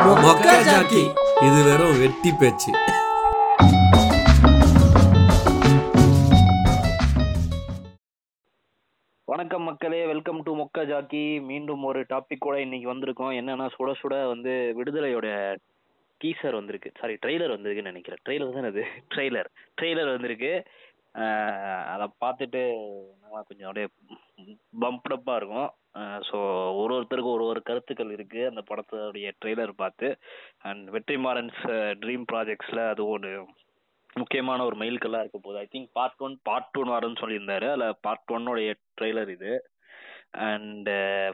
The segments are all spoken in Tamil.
மொக்கா ஜாக்கி இது வெறும் வெட்டி பேச்சு. வணக்கம் மக்களே வெல்கம் டு மொக்க ஜாக்கி மீண்டும் ஒரு டாபிக் கூட இன்னைக்கு வந்திருக்கோம். என்னன்னா சுட சுட வந்து விடுதலையோட டீசர் வந்திருக்கு. சாரி ட்ரெய்லர் வந்திருக்குன்னு நினைக்கிறேன். ட்ரெய்லர் தானே அது? ட்ரெய்லர் ட்ரெய்லர் வந்திருக்கு. அதை பார்த்துட்டு நல்லா கொஞ்சம் அப்படியே பம்ப்டப்பாக இருக்கும். ஸோ ஒரு ஒருத்தருக்கும் ஒரு ஒரு கருத்துக்கள் இருக்குது அந்த படத்துடைய ட்ரெய்லர் பார்த்து அண்ட் வெற்றிமாறன்ஸ் ட்ரீம் ப்ராஜெக்ட்ஸில் அது ஒரு முக்கியமான ஒரு மைல்கல்லாக இருக்க போகுது I think part one part டூன்னு வரும்னு சொல்லியிருந்தாரு. அதில் பார்ட் ஒன்னுடைய ட்ரெய்லர் இது. And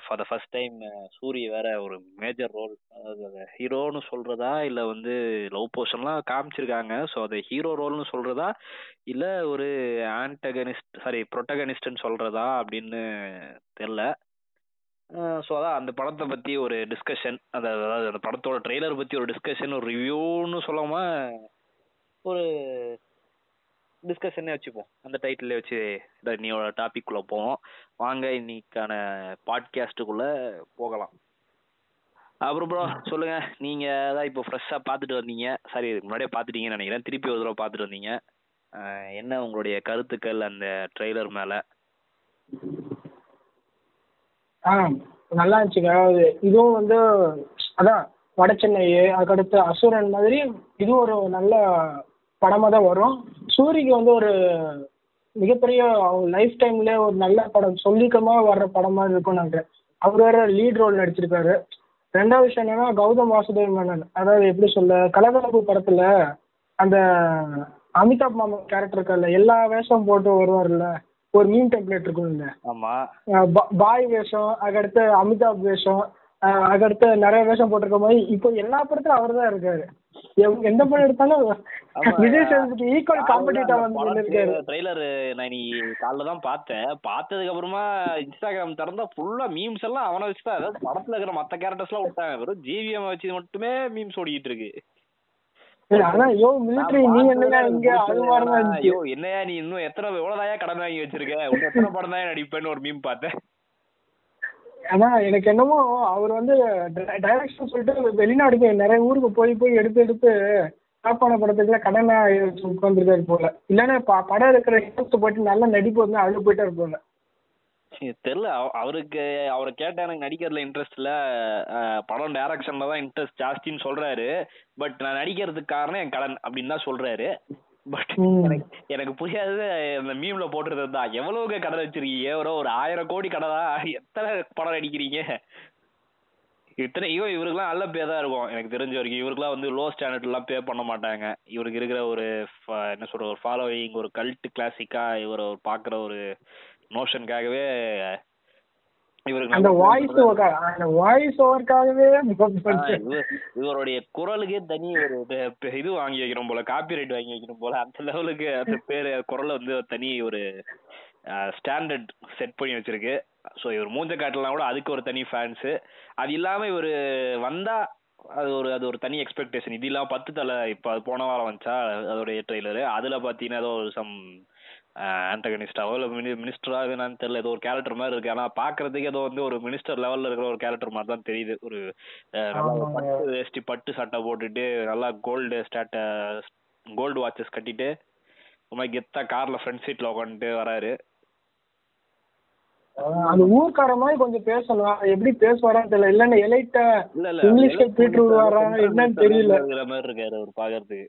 for the first time Suriya வேற ஒரு மேஜர் ரோல் அதாவது ஹீரோன்னு சொல்றதா? இல்லை வந்து லவ் போர்ஷன்லாம் காமிச்சிருக்காங்க. ஸோ அதை ஹீரோ ரோல்னு சொல்றதா? இல்லை ஒரு ஆன்டகனிஸ்ட் சாரி ப்ரொட்டகனிஸ்ட்னு சொல்றதா? அப்படின்னு தெரில. ஸோ அதான் அந்த படத்தை பற்றி ஒரு டிஸ்கஷன் அதாவது அந்த படத்தோட ட்ரெய்லர் பற்றி ஒரு டிஸ்கஷன் ஒரு ரிவ்யூன்னு சொல்லாம ஒரு டிஸ்கஷனே வச்சுப்போம். அந்த டைட்டிலே வச்சு நீயோட டாபிக்குள்ளே போவோம். வாங்க இன்னைக்கான பாட்காஸ்ட்டுக்குள்ள போகலாம். அப்புறம் ப்ரோ சொல்லுங்க. நீங்க தான் இப்போ ஃப்ரெஷ்ஷாக பார்த்துட்டு வந்தீங்க. சாரி இதுக்கு முன்னாடியே பார்த்துட்டீங்கன்னு நினைக்கிறேன். திருப்பி ஒரு தடவை பார்த்துட்டு வந்தீங்க. என்ன உங்களுடைய கருத்துக்கள் அந்த ட்ரெய்லர் மேல? ஆ நல்லா இருந்துச்சுங்க. அது இதுவும் வந்து அதான் வட சென்னை அதுக்கடுத்து அசுரன் மாதிரி இதுவும் ஒரு நல்ல படமாக தான் வரும். சூரிக்கு வந்து ஒரு மிகப்பெரிய அவங்க லைஃப் டைம்ல ஒரு நல்ல படம் சொல்லிக்கமாக வர்ற படமாக இருக்கும்னு நினைக்கிறேன். அவர் வேற லீட் ரோல் நடிச்சிருக்காரு. ரெண்டாவது விஷயம் என்னன்னா கௌதம் வாசுதேவ் மேனன் அதாவது எப்படி சொல்ல கலகலப்பு படத்துல அந்த அமிதாப் மாமா கேரக்டர் இருக்கார்ல எல்லா வேஷம் போட்டு வருவார்ல ஒரு மீன் டெம்ப்ளேட் அஹ் பா- பாய் வேஷம் அதுக்கடுத்து அமிதாப் வேஷம் அதுக்கடுத்து நிறைய வேஷம் போட்டிருக்க மாதிரி இப்போ எல்லா படத்துலயும் அவர் தான் இருக்காரு. எந்த படம் எடுத்தாலும் ஆமா. விஜய் சேதுபதி ஈக்குவல் காம்படிட்டா வந்து நின்னுருக்காரு ட்ரெய்லர் நான் நீ காலைல தான் பார்த்தேன். பார்த்ததுக்கு அப்புறமா இன்ஸ்டாகிராம் திறந்தா ஃபுல்லா மீம்ஸ் எல்லாம் அவனை வச்சு தான் அதாவது படத்துல இருக்கிற மத்த கேரக்டர்ஸ் எல்லாம் விட்டாங்க. வெறும் ஜிவிஎம் வச்சு மட்டுமே மீம்ஸ் ஓடிக்கிட்டு இருக்கு. ஆனா யோ மிலிட்டரி நீ எனக்கு இங்க என்னையா நீ இன்னும் எத்தனை எவ்வளவுதாயா கடன் வாங்கி வச்சிருக்க? எத்தனை படம் தான் நடிப்பேன்னு ஒரு மீம் பார்த்தேன். ஆனா எனக்கு என்னமோ அவர் வந்து டைரக்ஷன் சொல்லிட்டு வெளிநாடுக்கு நிறைய ஊருக்கு போய் போய் எடுத்து எடுத்து காப்பான படத்துக்குள்ள கடனை உட்காந்துருக்காரு போல. இல்லைன்னா ப- படம் இருக்கிற இன்ட்ரெஸ்ட் போட்டு நல்லா நடிப்பு வந்து அழுது போயிட்டாரு போல. சரி, தெரியல. அவருக்கு அவரை கேட்டால் எனக்கு நடிக்கிறதுல இன்ட்ரெஸ்ட் இல்ல. படம் டைரக்ஷன்ல தான் இன்ட்ரெஸ்ட் ஜாஸ்தின்னு சொல்றாரு. பட் நான் நடிக்கிறதுக்கு காரணம் என் கடன் அப்படின்னு தான் சொல்றாரு. பட். எனக்கு எனக்கு புரியாதது அந்த மீம்ல போட்டுருந்தது தான். எவ்வளவுக்கு கடன் வச்சிருக்கீங்க? ஒரு ஒரு ஆயிரம் கோடி கடனா எத்தனை படம் நடிக்கிறீங்க? இத்தனை இவன் இவருக்குலாம் நல்ல பே தான் இருக்கும். எனக்கு தெரிஞ்ச வரைக்கும் இவருக்குலாம் வந்து லோ ஸ்டாண்டர்ட் எல்லாம் பே பண்ண மாட்டாங்க. இவருக்கு இருக்கிற ஒரு என்ன சொல்ற ஒரு ஃபாலோவிங் ஒரு கல்ட் கிளாசிக்கா இவர் பாக்குற ஒரு நோஷனுக்காகவே அந்த வாய்ஸ். அந்த வாய்ஸ் ஓவருக்காகவே இவருடைய குரலுக்கே தனி ஒரு இது வாங்கி வைக்கிறோம் போல காப்பிரைட் வாங்கி வைக்கிறோம் போல. அந்த லெவலுக்கு அந்த பேரு குரலை வந்து தனி ஒரு ஸ்டாண்டர்ட் செட் பண்ணி வச்சிருக்கு. ஸோ இவர் மூஞ்ச காட்டலாம் கூட அதுக்கு ஒரு தனி ஃபேன்ஸ் அது இல்லாம இவர் வந்தா அது ஒரு அது ஒரு தனி எக்ஸ்பெக்டேஷன் இது இல்லாம பத்து தலை இப்போ அது போன வாரம் வந்துச்சா அதோடைய ட்ரெய்லரு அதுல பாத்தீங்கன்னா ஏதோ ஒரு சம் ஆண்டகனிஸ்டாவோ இல்லை மினி மினிஸ்டரா என்னன்னு தெரியல. ஏதோ ஒரு கேரக்டர் மாதிரி இருக்கு. ஆனா பாக்குறதுக்கு ஏதோ வந்து ஒரு மினிஸ்டர் லெவல்ல இருக்கிற ஒரு கேரக்டர் மாதிரி தான் தெரியுது. ஒரு நல்லா. பட்டு வேஷ்டி பட்டு சட்டை போட்டுட்டு நல்லா கோல்டு ஸ்டாட்ட கோல்டு வாட்சஸ் கட்டிட்டு ரொம்ப கெத்தா கார்ல ஃப்ரண்ட் சீட்ல உட்காந்துட்டு வராரு. அந்த ஊர்க்கார மாதிரி கொஞ்சம் பேசணும். அது எப்படி பேசுவாரான்னு தெரியல. இல்லன்னா எலைட்ட இங்கிலீஷ்ல பீட்டு விடுவாரா? என்னன்னு தெரியல. மாதிரி இருக்காரு அவர் பாக்குறதுக்கு.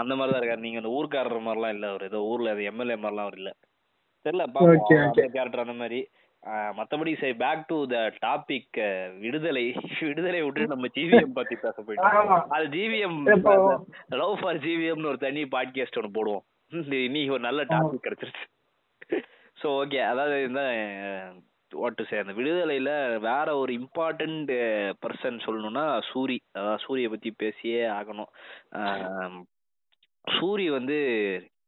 அந்த மாதிரி தான் இருக்காரு. நீங்க அந்த ஊர்க்காரர் மாதிரிலாம் இல்ல அவர். ஏதோ ஊர்ல அது எம்எல்ஏ மாதிரிலாம் அவர் இல்ல. தெரியல கேரக்டர் அந்த மாதிரி. மத்தபடி சரி பேக் டு த டாபிக் விடுதலை. விடுதலை விட்டு நம்ம ஜிவிஎம் பத்தி பேச போயிட்டோம். அது ஜிவிஎம் லவ் ஃபார் ஜிவிஎம்னு ஒரு தனி பாட்காஸ்ட் ஒன்று போடுவோம். இன்னைக்கு ஒரு நல்ல டாபிக் கிடைச்சிருச்சு. ஸோ ஓகே அதாவது இந்த வாட் டு சே அந்த விடுதலையில வேற ஒரு இம்பார்ட்டன்ட் பர்சன் சொல்லணும்னா சூரி. அதாவது சூரிய பத்தி பேசியே ஆகணும். சூரி வந்து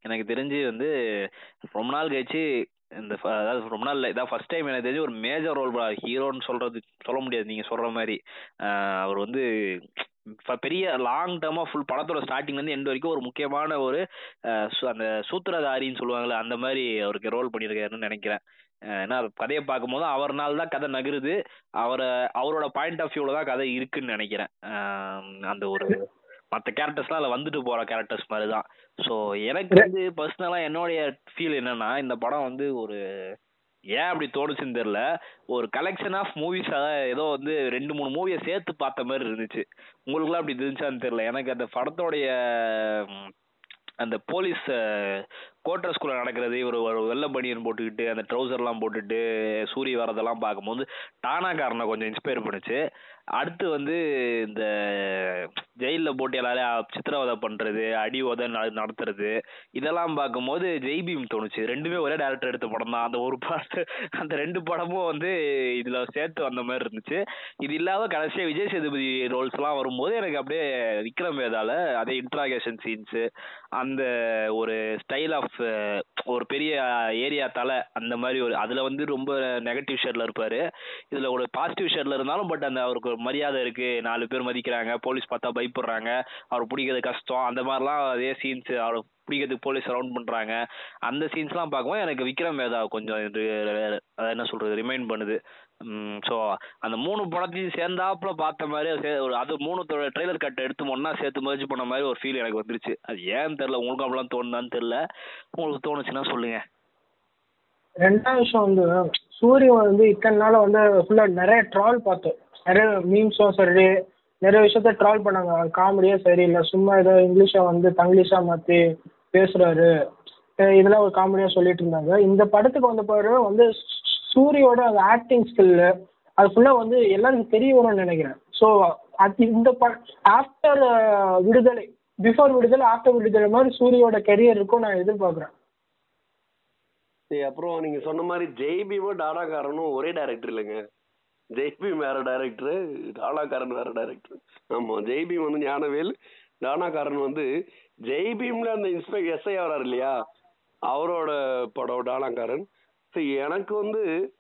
எனக்கு தெரிஞ்சு வந்து ரொம்ப நாள் கழிச்சு இந்த அதாவது ரொம்ப நாள் இல்ல, இதான் ஃபர்ஸ்ட் டைம் எனக்கு தெரிஞ்சு ஒரு மேஜர் ரோல் ஹீரோன்னு சொல்றது சொல்ல முடியாது நீங்க சொல்ற மாதிரி. அவர் வந்து பெரிய லாங் டேர்மாக ஃபுல் படத்தோட ஸ்டார்டிங்லேருந்து எண்ட் வரைக்கும் ஒரு முக்கியமான ஒரு அந்த சூத்திரதாரின்னு சொல்லுவாங்கல்ல அந்த மாதிரி அவருக்கு ரோல் பண்ணியிருக்காருன்னு நினைக்கிறேன். ஏன்னா கதையை பார்க்கும்போது அவர்னால தான் கதை நகருது அவரை அவரோட பாயிண்ட் ஆஃப் வியூவில் தான் கதை இருக்குன்னு நினைக்கிறேன். அந்த ஒரு மற்ற கேரக்டர்ஸ்லாம் அதில் வந்துட்டு போகிற கேரக்டர்ஸ் மாதிரி தான் ஸோ எனக்கு வந்து பர்சனலாக என்னுடைய ஃபீல் என்னன்னா இந்த படம் வந்து ஒரு ஏன் அப்படி தோணுச்சுன்னு தெரில ஒரு கலெக்ஷன் ஆஃப் மூவிஸ் ஏதோ வந்து ரெண்டு மூணு மூவியை சேர்த்து பார்த்த மாதிரி இருந்துச்சு. உங்களுக்குலாம் அப்படி இருந்துச்சான்னு தெரில எனக்கு அந்த படத்தோடைய அந்த போலீஸ் கோட்ரஸ்குள்ள நடக்கிறது இவர் ஒரு வெள்ளை பனியன் போட்டுக்கிட்டு அந்த ட்ரௌசர்லாம் போட்டுட்டு சூரிய வரதெல்லாம் பார்க்கும்போது டானாக்காரனை கொஞ்சம் இன்ஸ்பயர் பண்ணுச்சு. அடுத்து வந்து இந்த ஜெயிலில் போட்டு எல்லாரையும் சித்திரவதை பண்ணுறது அடி உதை நட- நடத்துறது இதெல்லாம் பார்க்கும்போது ஜெய்பீம் தோணுச்சு. ரெண்டுமே ஒரே டேரக்டர் எடுத்த படம் தான். அந்த ஒரு பாட்டு அந்த ரெண்டு படமும் வந்து இதில் சேர்த்து வந்த மாதிரி இருந்துச்சு. இது இல்லாத கடைசியாக விஜய் சேதுபதி ரோல்ஸ்லாம் வரும்போது எனக்கு அப்படியே விக்ரம் வேதால அதே இன்ட்ராகேஷன் சீன்ஸு அந்த ஒரு ஸ்டைல் ஆஃப் ஒரு பெரிய ஏரியா தலை அந்த மாதிரி ஒரு அதில் வந்து ரொம்ப நெகட்டிவ் ஷேர்டில் இருப்பார். இதில் ஒரு பாசிட்டிவ் ஷேட்ல இருந்தாலும் பட் அந்த அவருக்கு ஒரு மரியாதை இருக்குது நாலு பேர் மதிக்கிறாங்க போலீஸ் பார்த்தா பயப்படுறாங்க அவர் பிடிக்கிறது கஷ்டம் அந்த மாதிரிலாம் அதே சீன்ஸ் அவர் பிடிக்கிறதுக்கு போலீஸ் ரவுண்ட் பண்ணுறாங்க அந்த சீன்ஸ்லாம் பார்க்கும்போது எனக்கு விக்ரம் வேதா கொஞ்சம் இது என்ன சொல்கிறது ரிமைண்ட் பண்ணுது. ஸோ அந்த மூணு படத்தையும் சேர்ந்தாப்புல பார்த்த மாதிரி சே- ஒரு அது மூணு ட்ரெய்லர் கட் எடுத்து ஒன்றா சேர்த்து merge பண்ண மாதிரி ஒரு ஃபீல் எனக்கு வந்துருச்சு. அது ஏன்னு தெரியல உங்களுக்கு அப்படிலாம் தோணுதான்னு தெரில உங்களுக்கு தோணுச்சுன்னா சொல்லுங்க. ரெண்டாவது விஷயம் வந்து சூரியன் வந்து இத்தனை நாள் வந்து ஃபுல்லாக நிறைய ட்ரால் பார்த்தோம். நிறைய மீம்ஸும் சரி நிறைய விஷயத்த ட்ரால் பண்ணாங்க. காமெடியே சரியில்லை. சும்மா ஏதோ இங்கிலீஷை வந்து தங்கிலீஷாக மாற்றி பேசுகிறாரு இதெல்லாம் ஒரு காமெடியாக சொல்லிட்டு இருந்தாங்க. இந்த படத்துக்கு வந்த பிறகு வந்து சூரியோட அந்த ஆக்டிங் ஸ்கில்லு அது ஃபுல்லாக வந்து எல்லாருக்கும் தெரிய வரும்னு நினைக்கிறேன். ஸோ அது இந்த ப ஆஃப்டர் விடுதலை பிஃபோர் விடுதலை ஆஃப்டர் விடுதலை மாதிரி சூரியோட கெரியர் இருக்கும் நான் எதிர்பார்க்குறேன். சரி அப்புறம் நீங்க சொன்ன மாதிரி ஜெய்பீமும் டாடாக்காரனும் ஒரே டைரக்டர் இல்லைங்க. ஜெய்பீம் வேற டைரக்டர் டாடாக்காரன் வேற டைரக்டர் ஆமா ஜெய்பீம் வந்து ஞானவேல் டானாக்காரன் வந்து ஜெய்பீம்ல அந்த இன்ஸ்பெக்டர் எஸ்ஐ ஆர் இல்லையா? அவரோட படம் டானாக்காரன் சரி எனக்கு வந்து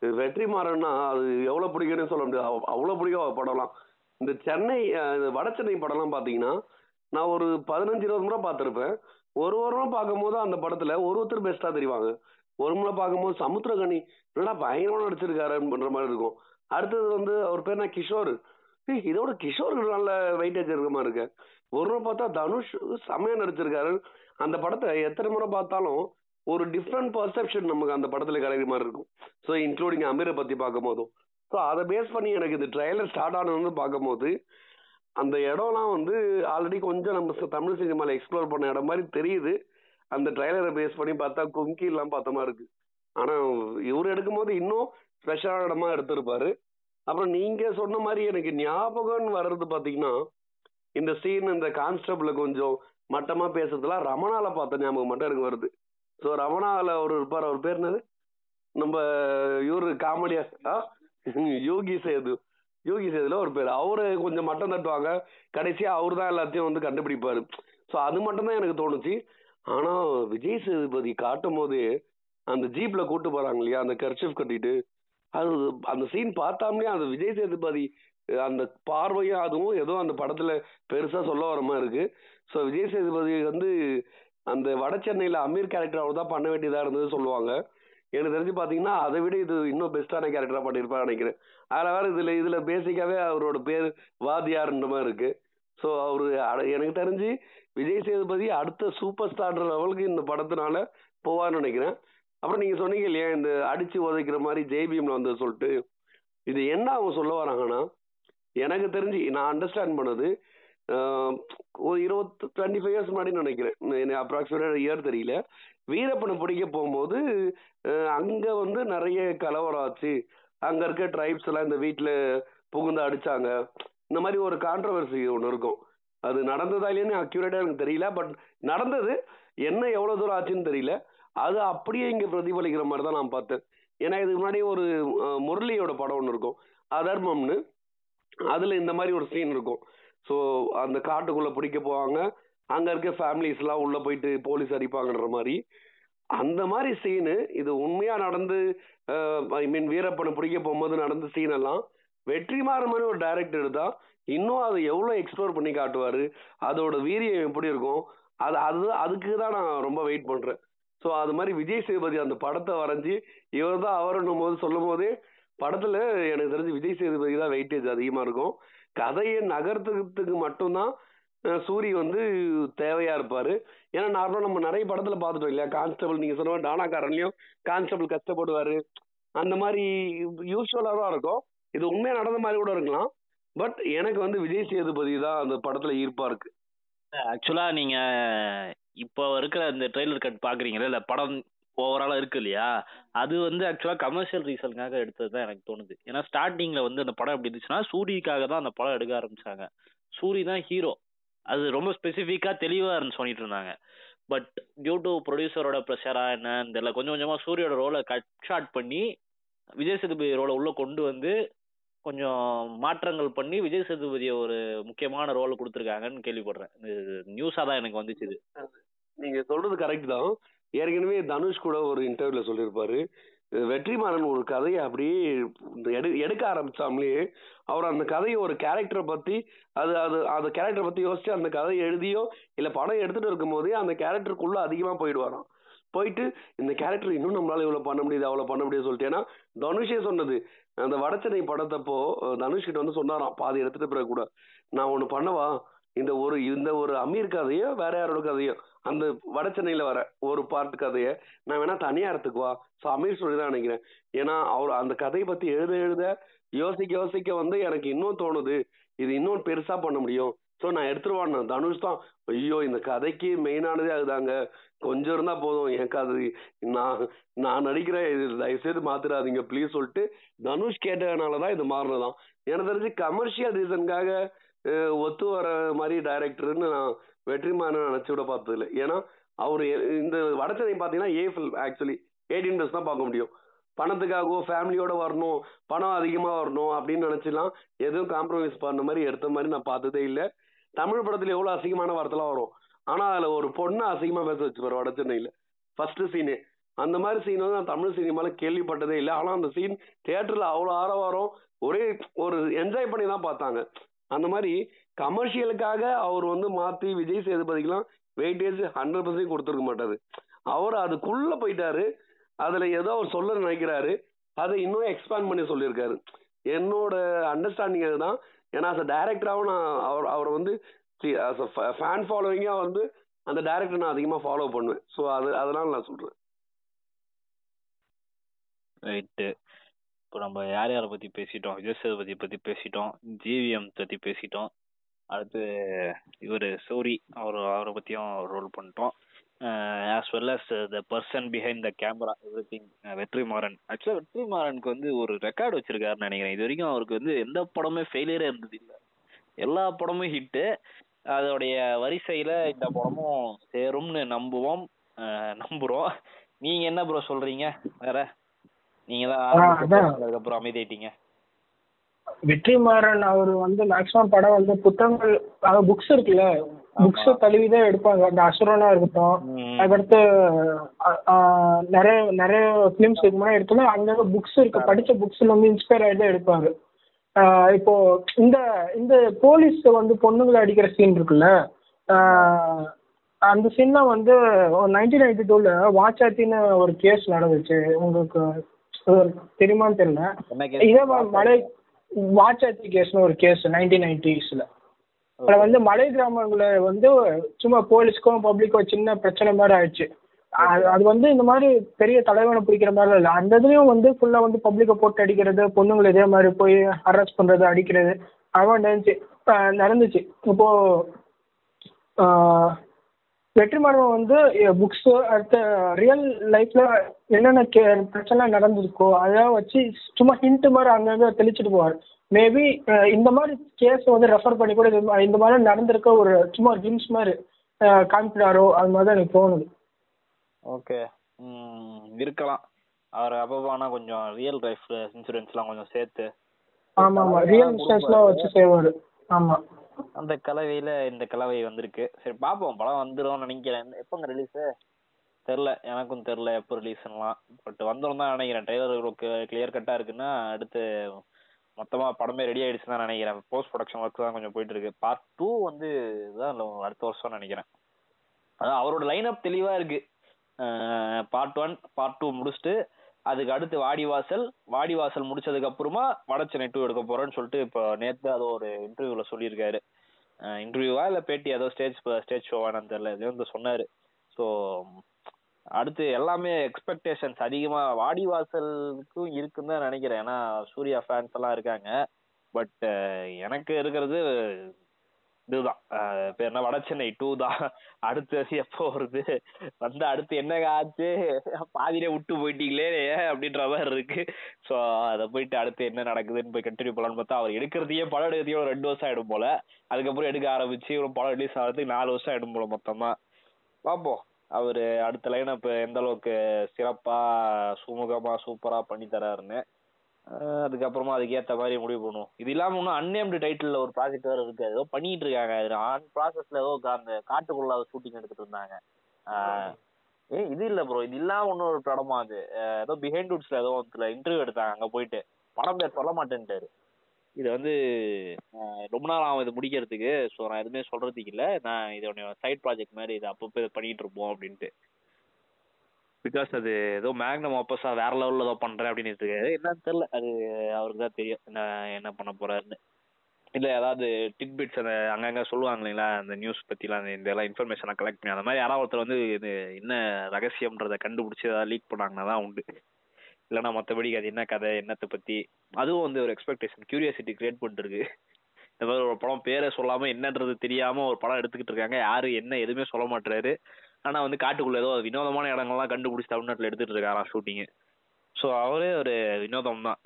வெற்றிமாறன்னா அது எவ்வளவு பிடிக்கும்னு சொல்ல முடியாது. அவ்- அவ்வளவு பிடிக்கும் அவர் படம்லாம். இந்த சென்னை இந்த வட சென்னை படம்லாம் பாத்தீங்கன்னா நான் ஒரு பதினஞ்சு இருபது முறை பார்த்துருப்பேன் ஒரு வாரம் பார்க்கும்போது அந்த படத்துல ஒரு ஒருத்தர் பெஸ்ட்டாக தெரிவாங்க. ஒரு முறை பார்க்கும்போது சமுத்திரகனி என்னடா பயங்கரமாக நடிச்சிருக்காருன்ற மாதிரி இருக்கும். அடுத்தது வந்து அவர் பேர் நான் கிஷோர். ஏய், இதோட கிஷோர் நல்ல வெயிட்டேஜ் இருக்க மாதிரி இருக்கு. ஒரு முறை பார்த்தா தனுஷ் செமையா நடிச்சிருக்காரு. அந்த படத்தை எத்தனை முறை பார்த்தாலும் ஒரு டிஃப்ரெண்ட் பர்செப்ஷன் நமக்கு அந்த படத்துல கிடைக்கிற மாதிரி இருக்கும். ஸோ இன்க்ளூடிங் அமீரை பத்தி பார்க்கும் போதும் ஸோ அதை பேஸ் பண்ணி எனக்கு இந்த ட்ரெயிலர் ஸ்டார்ட் ஆனது பார்க்கும்போது அந்த இடம்லாம் வந்து ஆல்ரெடி கொஞ்சம் நம்ம தமிழ் சினிமாவில் எக்ஸ்ப்ளோர் பண்ண இடம் மாதிரி தெரியுது. அந்த ட்ரைலரை பேஸ் பண்ணி பார்த்தா கும்கி எல்லாம் பார்த்த மாதிரி இருக்கு. ஆனா இவர் எடுக்கும்போது இன்னும் ஸ்பெஷலான இடமா எடுத்திருப்பாரு. அப்புறம் நீங்க சொன்ன மாதிரி எனக்கு ஞாபகம்னு வர்றது பாத்தீங்கன்னா இந்த சீன் இந்த கான்ஸ்டபிள கொஞ்சம் மட்டமா பேசுறதுலாம் ரமணால பார்த்த ஞாபகம் மட்டும் எனக்கு வருது. ஸோ ரமணாவில் அவர் இருப்பார். அவர் பேர் என்னது? நம்ம இவரு காமெடியா ஆ? யோகி சேது. யோகி சேதுல ஒரு பேர். அவரு கொஞ்சம் மட்டம் தட்டுவாங்க. கடைசியா அவர் தான் எல்லாத்தையும் வந்து கண்டுபிடிப்பாரு. ஸோ அது மட்டும்தான் எனக்கு தோணுச்சு. ஆனா விஜய் சேதுபதி காட்டும் போது அந்த ஜீப்ல கூட்டு போறாங்க இல்லையா? அந்த கர்ச்சிஃப் கட்டிட்டு. அது அந்த சீன் பார்த்தாமலே அந்த விஜய் சேதுபதி அந்த பார்வையும் அதுவும் ஏதோ அந்த படத்துல பெருசா சொல்ல வர மாதிரி இருக்கு. ஸோ விஜய் சேதுபதி வந்து அந்த வட சென்னையில் அமீர் கேரக்டர் அவர் தான் பண்ண வேண்டியதாக இருந்தது சொல்லுவாங்க. எனக்கு தெரிஞ்சு பார்த்தீங்கன்னா அதை விட இது இன்னும் பெஸ்ட்டான கேரக்டராக பண்ணியிருப்பான்னு நினைக்கிறேன். அதில் வேறு இதில் இதில் பேசிக்காகவே அவரோட பேர் வாதியார்ன்ற மாதிரி இருக்குது ஸோ அவர் எனக்கு தெரிஞ்சு விஜய் சேதுபதி அடுத்த சூப்பர் ஸ்டார் லெவலுக்கு இந்த படத்தினால போவான்னு நினைக்கிறேன். அப்புறம் நீங்கள் சொன்னீங்க இல்லையா இந்த அடித்து உதைக்கிற மாதிரி ஜேபிஎம்ல வந்து சொல்லிட்டு. இது என்ன அவங்க சொல்ல வராங்கன்னா எனக்கு தெரிஞ்சு நான் அண்டர்ஸ்டாண்ட் பண்ணது ஒரு இருபத்தி டுவெண்ட்டி ஃபைவ் இயர்ஸ் முன்னாடி நினைக்கிறேன். அப்ராக்சிமேட்டாக இயர் தெரியல. வீரப்பனை பிடிக்க போகும்போது அங்கே வந்து நிறைய கலவரம் ஆச்சு அங்கே இருக்க ட்ரைப்ஸ் எல்லாம் இந்த வீட்டில் புகுந்து அடித்தாங்க இந்த மாதிரி ஒரு கான்ட்ரவர்சி ஒன்று இருக்கும். அது நடந்ததா இல்லையான்னு அக்யூரேட்டாக எனக்கு தெரியல. பட் நடந்தது. என்ன எவ்வளோ தூரம் ஆச்சுன்னு தெரியல. அது அப்படியே இங்கே பிரதிபலிக்கிற மாதிரி தான் நான் பார்த்தேன். ஏன்னா இதுக்கு முன்னாடி ஒரு முரளியோட படம் ஒன்று இருக்கும். அதர்மம்னு. அதில் இந்த மாதிரி ஒரு சீன் இருக்கும். ஸோ அந்த காட்டுக்குள்ளே பிடிக்க போவாங்க. அங்கே இருக்க ஃபேமிலிஸ்லாம் உள்ளே போயிட்டு போலீஸ் அடிப்பாங்கன்ற மாதிரி. அந்த மாதிரி சீனு இது உண்மையாக நடந்து ஐ மீன் வீரப்பனை பிடிக்க போகும்போது நடந்த சீன் எல்லாம் வெற்றிமாறன் மாதிரி ஒரு டைரக்டர் தான். இன்னும் அதை எவ்வளோ எக்ஸ்ப்ளோர் பண்ணி காட்டுவார்? அதோட வீரியம் எப்படி இருக்கும்? அது அது அதுக்கு தான் நான் ரொம்ப வெயிட் பண்ணுறேன் ஸோ அது மாதிரி விஜய் சேதுபதி அந்த படத்தை வரைஞ்சி இவர் தான் அவருன்னும் போது சொல்லும் போதே படத்தில் எனக்கு தெரிஞ்சு விஜய் சேதுபதி தான் வெயிட்டேஜ் அதிகமாக இருக்கும். கதையை நகர்த்துறதுக்கு மட்டும்தான் சூரி வந்து தேவையா இருப்பாரு. ஏன்னா நார்மலா நம்ம நிறைய படத்துல பார்த்துட்டோம் இல்லையா? கான்ஸ்டபிள் நீங்க சொன்ன மாதிரி டானாக்காரன்லயும் கான்ஸ்டபிள் கஷ்டப்படுவாரு. அந்த மாதிரி யூஸ்வலாக தான் இருக்கும். இது உண்மையா நடந்த மாதிரி கூட இருக்கலாம். பட் எனக்கு வந்து விஜய் சேதுபதி தான் அந்த படத்துல ஈர்ப்பா இருக்கு. ஆக்சுவலா நீங்க இப்போ இருக்கிற இந்த ட்ரெய்லர் கட் பாக்குறீங்களா இல்ல படம் ஓவராலா இருக்கு இல்லையா? அது வந்து ஆக்சுவலா கமர்ஷியல் ரீசனுக்காக எடுத்தது தான் எனக்கு தோணுது. ஏன்னா ஸ்டார்டிங்ல வந்து அந்த படம் எப்படி இருந்துச்சுன்னா சூரியக்காக தான் அந்த படம் எடுக்க ஆரம்பிச்சாங்க. சூரி தான் ஹீரோ அது ரொம்ப ஸ்பெசிஃபிக்கா தெளிவா இருந்து சொல்லிட்டு இருந்தாங்க. பட் டியூ டு ப்ரொடியூசரோட ப்ரெஷரா என்னன்னு தெரியல கொஞ்சம் கொஞ்சமா சூரியோட ரோலை கட் ஷார்ட் பண்ணி விஜய் சேதுபதி ரோலை உள்ள கொண்டு வந்து கொஞ்சம் மாற்றங்கள் பண்ணி விஜய் சேதுபதியை ஒரு முக்கியமான ரோல் கொடுத்துருக்காங்கன்னு கேள்விப்படுறேன். நியூஸா தான் எனக்கு வந்துச்சு இது. நீங்க சொல்றது கரெக்ட் தான். ஏற்கனவே தனுஷ் கூட ஒரு இன்டர்வியூல சொல்லியிருப்பாரு. வெற்றிமாறன் ஒரு கதையை அப்படியே எடு எடுக்க ஆரம்பிச்சாமலே அவர் அந்த கதையை ஒரு கேரக்டரை பத்தி அது அது அந்த கேரக்டரை பத்தி யோசிச்சு அந்த கதையை எழுதியோ இல்ல படம் எடுத்துட்டு இருக்கும் போதே அந்த கேரக்டருக்குள்ள அதிகமா போயிடுவாராம். போயிட்டு இந்த கேரக்டர் இன்னும் நம்மளால இவ்வளவு பண்ண முடியுது அவ்வளவு பண்ண முடியாது சொல்லிட்டு ஏன்னா தனுஷே சொன்னது அந்த வடச்சென்னை படத்தப்போ தனுஷ் கிட்ட வந்து சொன்னாராம் பாதி எடுத்துட்டு பிறகு கூட நான் ஒண்ணு பண்ணவா? இந்த ஒரு இந்த ஒரு அமீர் கதையோ வேற யாரோட கதையோ அந்த வட சென்னையில் வர ஒரு பார்ட் கதையை நான் வேணா தனியா எடுத்துக்குவா ஸோ அமீர் சொல்லி தான் நினைக்கிறேன். ஏன்னா அவர் அந்த கதையை பத்தி எழுத எழுத யோசிக்க யோசிக்க வந்து எனக்கு இன்னும் தோணுது. இது இன்னும் பெருசா பண்ண முடியும். ஸோ நான் எடுத்துருவான்னு தனுஷ் தான். ஐயோ இந்த கதைக்கு மெயினானதே அதுதாங்க. கொஞ்சம் இருந்தால் போதும். என் கதை நான் நான் நடிக்கிறேன். இது தயவுசெய்து மாத்திராதீங்க. ப்ளீஸ் சொல்லிட்டு தனுஷ் கேட்டதுனால தான் இது மாறினதான் எனக்கு தெரிஞ்சு கமர்ஷியல் ரீசனுக்காக ஒத்து வர மாதிரி டைரக்டர்னு நான் வெற்றிமாறன் நினச்சி விட பார்த்தது இல்லை ஏன்னா அவர் இந்த வடச்சனை பார்த்தீங்கன்னா A film actually eighteen plus தான் பார்க்க முடியும். பணத்துக்காகவோ ஃபேமிலியோட வரணும் பணம் அதிகமாக வரணும் அப்படின்னு நினச்சிலாம் எதுவும் காம்ப்ரமைஸ் பண்ண மாதிரி எடுத்த மாதிரி நான் பார்த்ததே இல்லை. தமிழ் படத்தில் எவ்வளோ அசிங்கமான வார்த்தைலாம் வரும். ஆனால் அதில் ஒரு பொண்ணை அசிங்கமாக பேச வச்சுப்பார் வட சென்னையில். ஃபர்ஸ்ட் சீனு அந்த மாதிரி சீன் வந்து நான் தமிழ் சினிமாவில் கேள்விப்பட்டதே இல்லை. ஆனால் அந்த சீன் தேட்டரில் அவ்வளோ ஆரவாரம் ஒரே ஒரு என்ஜாய் பண்ணி தான் பார்த்தாங்க. அந்த மாதிரி கமர்ஷியலுக்காக அவர் வந்து மாற்றி விஜய் சேதுபதிக்கெல்லாம் வெயிட்டேஜ் ஹண்ட்ரட் பர்சன்ட் கொடுத்துருக்க மாட்டாரு. அவர் அதுக்குள்ளே போயிட்டாரு. அதில் ஏதோ அவர் சொல்ல நினைக்கிறாரு. அதை இன்னும் எக்ஸ்பேண்ட் பண்ணி சொல்லியிருக்காரு. என்னோட அண்டர்ஸ்டாண்டிங் அதுதான். ஏன்னா அஸ் அ டேரக்டராகவும் நான் அவர் அவரை வந்து ஃபேன் ஃபாலோவிங்காக வந்து அந்த டேரக்டர் நான் அதிகமாக ஃபாலோ பண்ணுவேன். ஸோ அது அதனால நான் சொல்கிறேன் ரைட்டு இப்போ நம்ம யார் யாரை பற்றி பேசிட்டோம்? விஜய் சேதுபதி பற்றி பேசிட்டோம். ஜிவிஎம் பற்றி பேசிட்டோம். அடுத்து இவர் சூரி அவர் அவரை பற்றியும் ரோல் பண்ணிட்டோம். As well as the person behind the camera everything Vetrimaaran. ஆக்சுவலாக வெற்றிமாறனுக்கு வந்து ஒரு ரெக்கார்டு வச்சிருக்காருன்னு நினைக்கிறேன். இது வரைக்கும் அவருக்கு வந்து எந்த படமே ஃபெயிலியரே இருந்தது இல்லை. எல்லா படமும் ஹிட்டு அதோடைய வரிசையில் இந்த படமும் சேரும்னு நம்புவோம். நம்புகிறோம் நீங்கள் என்ன ப்ரோ சொல்கிறீங்க வேற? நீங்க தான். அதுக்கப்புறம் அமைதியாயிட்டீங்க. வெற்றிமாறன் அவர் வந்து மேக்ஸிமம் படம் வந்து புத்தகங்கள் அதாவது புக்ஸ் இருக்குல்ல புக்ஸ் தழுவி தான் எடுப்பாங்க. அந்த அசுரனா இருக்கட்டும். அதுக்கடுத்து நிறைய நிறைய ஃபிலிம்ஸ் இதுக்கு முன்னாடி எடுத்தோம்னா அங்கங்க புக்ஸ் இருக்கு. படிச்ச புக்ஸ்ல வந்து இன்ஸ்பயர் ஆகி தான் எடுப்பாங்க ஆ, இப்போ இந்த இந்த போலீஸ் வந்து பொண்ணுங்களை அடிக்கிற சீன் இருக்குல்ல அந்த சீன்ல வந்து நைன்டீன் நைன்டி டூல வாச்சாத்தின்னு ஒரு கேஸ் நடந்துச்சு. உங்களுக்கு தெரியுமான்னு தெரியல. இதே மலை வாச்சாத்தி கேஸ்னு ஒரு கேஸ் நைன்டீன் நைன்டிஸ்ல அதில் வந்து மலை கிராமங்கள வந்து சும்மா போலீஸ்க்கும் பப்ளிக்கும் சின்ன பிரச்சனை மாதிரி ஆயிடுச்சு. அது வந்து இந்த மாதிரி பெரிய தலைவனை பிடிக்கிற மாதிரி இல்லை. அந்த இதுலயும் வந்து ஃபுல்லாக வந்து பப்ளிக்கை போட்டு அடிக்கிறது பொண்ணுங்களை இதே மாதிரி போய் அரெஸ்ட் பண்ணுறது அடிக்கிறது அவன் நடந்துச்சு. நடந்துச்சு. இப்போ ஆஹ் வெற்றிமாறன் வந்து புக்ஸு அடுத்த ரியல் லைஃப்ல என்னென்ன கே பிரச்சனை நடந்திருக்கோ அதெல்லாம் வச்சு சும்மா ஹிண்ட் மாதிரி அங்கங்கே தெளிச்சிட்டு போவார். மேபி இந்த மாதிரி கேஸ் வந்து ரெஃபர் பண்ணி கூட இது இந்த மாதிரி நடந்திருக்க ஒரு சும்மா ஒரு மாதிரி காமிக்கிறாரோ அது மாதிரி தான் எனக்கு தோணுது. ஓகே இருக்கலாம். அவர் ஆனால் கொஞ்சம் ரியல் லைஃப் இன்சூரன்ஸ்லாம் கொஞ்சம் சேர்த்து ஆமாம். ஆமாம் ரியல் இன்ஸ்டன்ஸ்லாம் வச்சு செய்வார். ஆமாம் அந்த கலவையில் இந்த கலவை வந்திருக்கு. சரி பார்ப்போம் படம் வந்துடும் நினைக்கிறேன். எப்போங்க ரிலீஸ் தெரில எனக்கும் தெரில எப்போ ரிலீஸ்லாம் பட் வந்துடும் தான் நினைக்கிறேன். ட்ரெய்லர் கிளியர் கட்டாக இருக்குன்னா அடுத்து மொத்தமா படமே ரெடி ஆயிடுச்சுன்னு தான் நினைக்கிறேன். போஸ்ட் ப்ரொடக்ஷன் ஒர்க் தான் கொஞ்சம் போயிட்டு இருக்கு. பார்ட் டூ வந்து தான் அடுத்த வருஷம் நினைக்கிறேன். அதான் அவரோட லைனப் தெளிவா இருக்கு. பார்ட் ஒன் பார்ட் டூ முடிச்சுட்டு அதுக்கு அடுத்து வாடிவாசல் வாடிவாசல் முடிச்சதுக்கு அப்புறமா வடச்சென்னை டூ எடுக்க போறேன்னு சொல்லிட்டு இப்போ நேத்து அது ஒரு இன்டர்வியூல சொல்லியிருக்காரு. இன்டர்வியூவா இல்லை பேட்டி ஏதோ ஸ்டேஜ் ஸ்டேஜ் ஷோவானு தெரியல. இது வந்து சொன்னார். ஸோ அடுத்து எல்லாமே எக்ஸ்பெக்டேஷன்ஸ் அதிகமா வாடிவாசலுக்கும் இருக்குன்னு தான் நினைக்கிறேன். ஏன்னா சூர்யா ஃபேன்ஸ் எல்லாம் இருக்காங்க. பட் எனக்கு இருக்கிறது இதுதான். அஹ் இப்ப என்ன வடச்சென்னை டூ தான். அடுத்து எப்போ வருது. வந்து அடுத்து என்ன ஆச்சு பாதியிலே விட்டு போயிட்டீங்களே அப்படின்ற மாதிரி இருக்கு. ஸோ அதை போயிட்டு அடுத்து என்ன நடக்குதுன்னு போய் கண்டினியூ பண்ணலாம்னு பார்த்தா அவர் எடுக்கிறதையே படம் எடுக்கிறதையே ஒரு ரெண்டு வருஷம் ஆயிடும் போல. அதுக்கப்புறம் எடுக்க ஆரம்பிச்சு ஒரு படம் ரிலீஸ் ஆகிறதுக்கு நாலு வருஷம் ஆயிடும் போல மொத்தமா. பார்ப்போம் அவர் அடுத்த லைன் இப்போ எந்த அளவுக்கு சிறப்பா சுமூகமா சூப்பரா பண்ணி தராருன்னு. அதுக்கப்புறமா அதுக்கேற்ற மாதிரி முடிவு பண்ணுவோம். இது இல்லாம இன்னும் அன்னேம்டு டைட்டில் ஒரு ப்ராஜெக்ட் வேற இருக்கு. ஏதோ பண்ணிட்டு இருக்காங்க. அது ஆன் ப்ராசஸ்ல ஏதோ அந்த காட்டுக்குள்ள ஷூட்டிங் எடுத்துட்டு இருந்தாங்க. ஏ ஏய் இது இல்ல ப்ரோ இது இல்லாம இன்னொரு படமா அது. ஏதோ பிஹைண்ட் வுட்ஸ்ல ஏதோ இன்டர்வியூ எடுத்தாங்க. அங்க போயிட்டு. படம் பேர் சொல்ல மாட்டேன்ட்டாரு. இது வந்து ரொம்ப நாள் ஆகும் இது முடிக்கிறதுக்கு. ஸோ நான் எதுவுமே சொல்றதுக்கு இல்லை. நான் இதோட சைட் ப்ராஜெக்ட் மாதிரி இது அப்பப்போ இது பண்ணிட்டு இருப்போம் அப்படின்ட்டு. பிகாஸ் அது ஏதோ மேக்னம் ஆப்போஸா வேற லெவல்ல ஏதோ பண்றேன் அப்படின்னு இருக்காரு. என்னன்னு தெரியல. அது அவருக்கு தான் தெரியும். என்ன என்ன பண்ண போறாருன்னு. இல்ல ஏதாவது டிட்பிட்ஸ் அந்த அங்கங்க சொல்லுவாங்க இல்லைங்களா? அந்த நியூஸ் பற்றிலாம் அந்த இந்த எல்லாம் இன்ஃபர்மேஷனை கலெக்ட் பண்ணி அந்த மாதிரி யாராவது ஒருத்தர் வந்து இது என்ன ரகசியம்ன்றதை கண்டுபிடிச்சி ஏதாவது லீக் பண்ணாங்கன்னா தான் உண்டு. இல்லைன்னா மற்றபடி அது என்ன கதை என்னத்தை பத்தி? அதுவும் வந்து ஒரு எக்ஸ்பெக்டேஷன் கியூரியாசிட்டி கிரியேட் பண்ணிட்டு இந்த மாதிரி ஒரு படம் பேரை சொல்லாம என்னன்றது தெரியாம ஒரு படம் எடுத்துக்கிட்டு இருக்காங்க. யாரு என்ன எதுவுமே சொல்ல மாட்டாரு ஆனா வந்து காட்டுக்குள்ள ஏதோ வினோதமான இடங்கள்லாம் கண்டுபிடிச்சி தமிழ்நாட்டில் எடுத்துட்டு இருக்காராம் ஷூட்டிங்கு ஸோ அவரே ஒரு வினோதம் தான்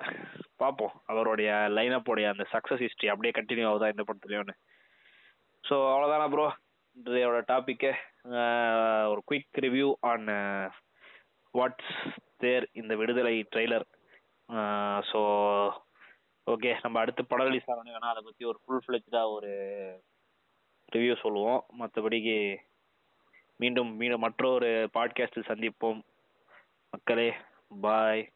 பார்ப்போம் அவருடைய லைனப்போடைய அந்த சக்ஸஸ் ஹிஸ்ட்ரி அப்படியே கண்டினியூ ஆகுதா இந்த படத்துலயோன்னு. ஸோ அவ்வளோதானா ப்ரோ இன்றையோட டாப்பிக்கு ஒரு quick review on what's there இந்த விடுதலை ட்ரெய்லர் ஸோ ஓகே நம்ம அடுத்து படம் ரிலீஸ் ஆகணும் வேணால் அதை பற்றி ஒரு ஃபுல் ஃப்ளெஜ்டாக ஒரு ரிவ்யூ சொல்லுவோம். மற்றபடிக்கு மீண்டும் மீண்டும் மற்றொரு பாட்காஸ்டில் சந்திப்போம். மக்களே பாய்